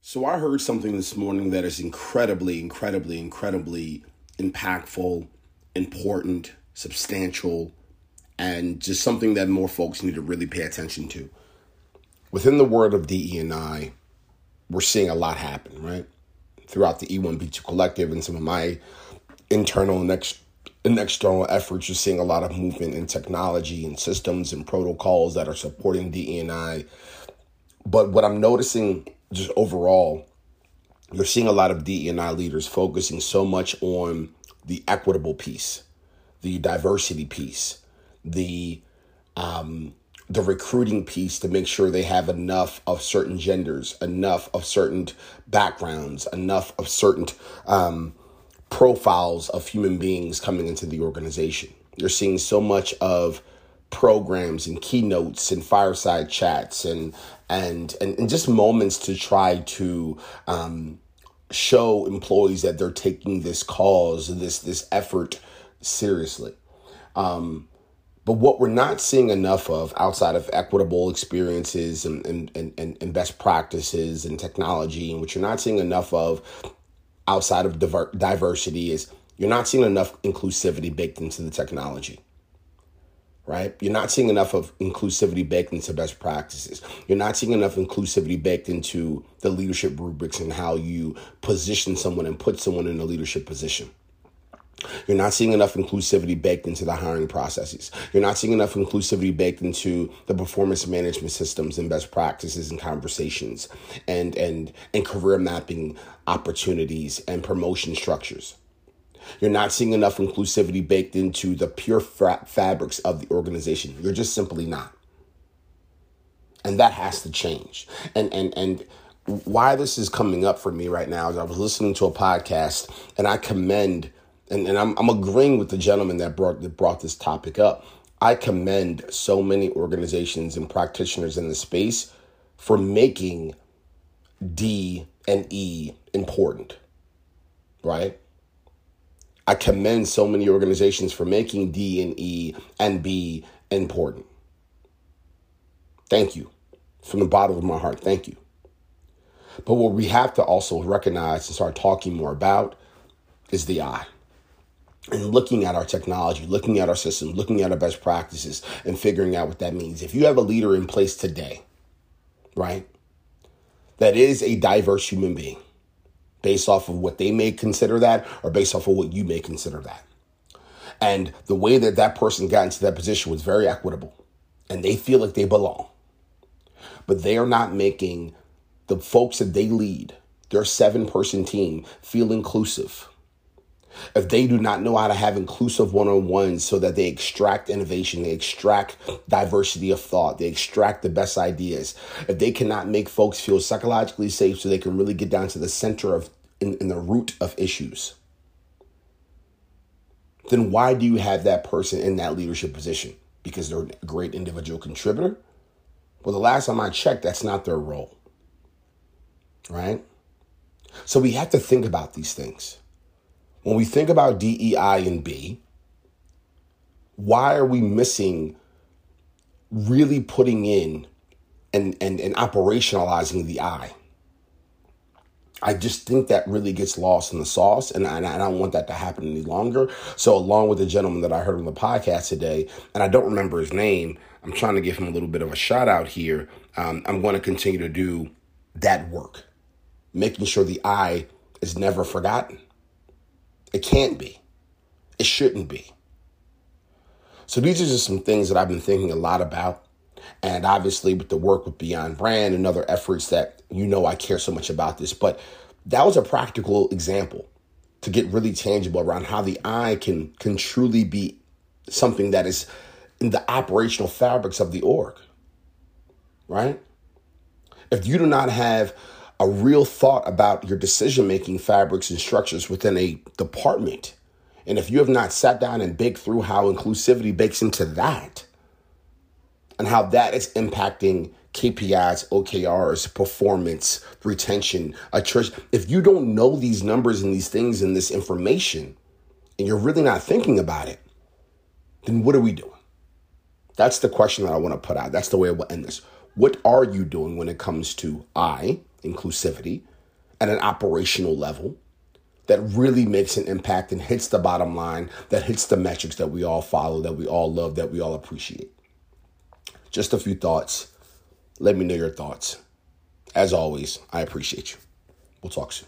So I heard something this morning that is incredibly, incredibly, incredibly impactful, important, substantial, and just something that more folks need to really pay attention to. Within the world of DE&I, we're seeing a lot happen, right? Throughout the E1B2 collective and some of my internal and, ex- and external efforts, you're seeing a lot of movement in technology and systems and protocols that are supporting DE&I. But what I'm noticing just overall, you're seeing a lot of DE&I leaders focusing so much on the equitable piece, the diversity piece, the um, the recruiting piece to make sure they have enough of certain genders, enough of certain backgrounds, enough of certain um, profiles of human beings coming into the organization. You're seeing so much of programs and keynotes and fireside chats and and and, and just moments to try to um, show employees that they're taking this cause this this effort seriously. Um, but what we're not seeing enough of outside of equitable experiences and, and, and, and best practices and technology, and what you're not seeing enough of outside of diver- diversity is you're not seeing enough inclusivity baked into the technology right? You're not seeing enough of inclusivity baked into best practices. You're not seeing enough inclusivity baked into the leadership rubrics and how you position someone and put someone in a leadership position. You're not seeing enough inclusivity baked into the hiring processes. You're not seeing enough inclusivity baked into the performance management systems and best practices and conversations and and and career mapping opportunities and promotion structures. You're not seeing enough inclusivity baked into the pure fra- fabrics of the organization. You're just simply not. And that has to change. And and and why this is coming up for me right now is I was listening to a podcast and I commend and, and I'm, I'm agreeing with the gentleman that brought that brought this topic up. I commend so many organizations and practitioners in the space for making D and E important, right? I commend so many organizations for making D and E and B important. Thank you. From the bottom of my heart, thank you. But what we have to also recognize and start talking more about is the I. And looking at our technology, looking at our system, looking at our best practices, and figuring out what that means. If you have a leader in place today, right, that is a diverse human being, based off of what they may consider that or based off of what you may consider that. And the way that that person got into that position was very equitable and they feel like they belong. But they are not making the folks that they lead, their seven person team, feel inclusive. If they do not know how to have inclusive one on ones so that they extract innovation, they extract diversity of thought, they extract the best ideas, if they cannot make folks feel psychologically safe so they can really get down to the center of in, in the root of issues, then why do you have that person in that leadership position? Because they're a great individual contributor? Well, the last time I checked, that's not their role. Right? So we have to think about these things. When we think about DEI and B, why are we missing really putting in and, and, and operationalizing the I? I just think that really gets lost in the sauce, and I, and I don't want that to happen any longer. So, along with the gentleman that I heard on the podcast today, and I don't remember his name, I'm trying to give him a little bit of a shout out here. Um, I'm going to continue to do that work, making sure the I is never forgotten. It can't be, it shouldn't be. So, these are just some things that I've been thinking a lot about. And obviously, with the work with Beyond Brand and other efforts that you know I care so much about this, but that was a practical example to get really tangible around how the I can can truly be something that is in the operational fabrics of the org. Right? If you do not have a real thought about your decision making fabrics and structures within a department, and if you have not sat down and baked through how inclusivity bakes into that, and how that is impacting KPIs, OKRs, performance, retention, attrition. If you don't know these numbers and these things and this information, and you're really not thinking about it, then what are we doing? That's the question that I want to put out. That's the way I will end this. What are you doing when it comes to I, inclusivity at an operational level that really makes an impact and hits the bottom line, that hits the metrics that we all follow, that we all love, that we all appreciate. Just a few thoughts. Let me know your thoughts. As always, I appreciate you. We'll talk soon.